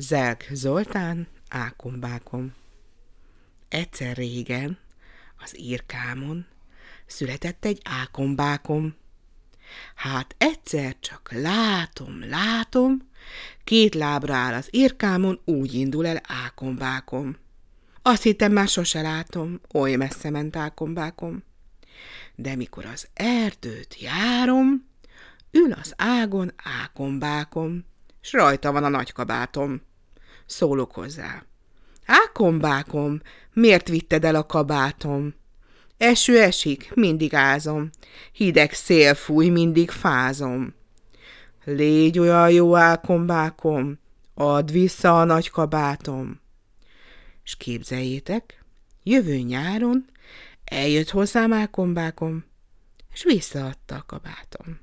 Zelk Zoltán, Ákombákom. Egyszer régen, az írkámon, született egy ákombákom. Hát egyszer csak látom, látom, két lábra áll az írkámon, úgy indul el ákombákom. Azt hittem, már sose látom, oly messze ment ákombákom. De mikor az erdőt járom, ül az ágon ákombákom, s rajta van a nagykabátom. Szólok hozzá. Ákombákom, miért vitted el a kabátom? Eső esik, mindig ázom, hideg szél fúj, mindig fázom. Légy olyan jó ákombákom, add vissza a nagy kabátom. S képzeljétek, jövő nyáron eljött hozzám ákombákom, és visszaadta a kabátom.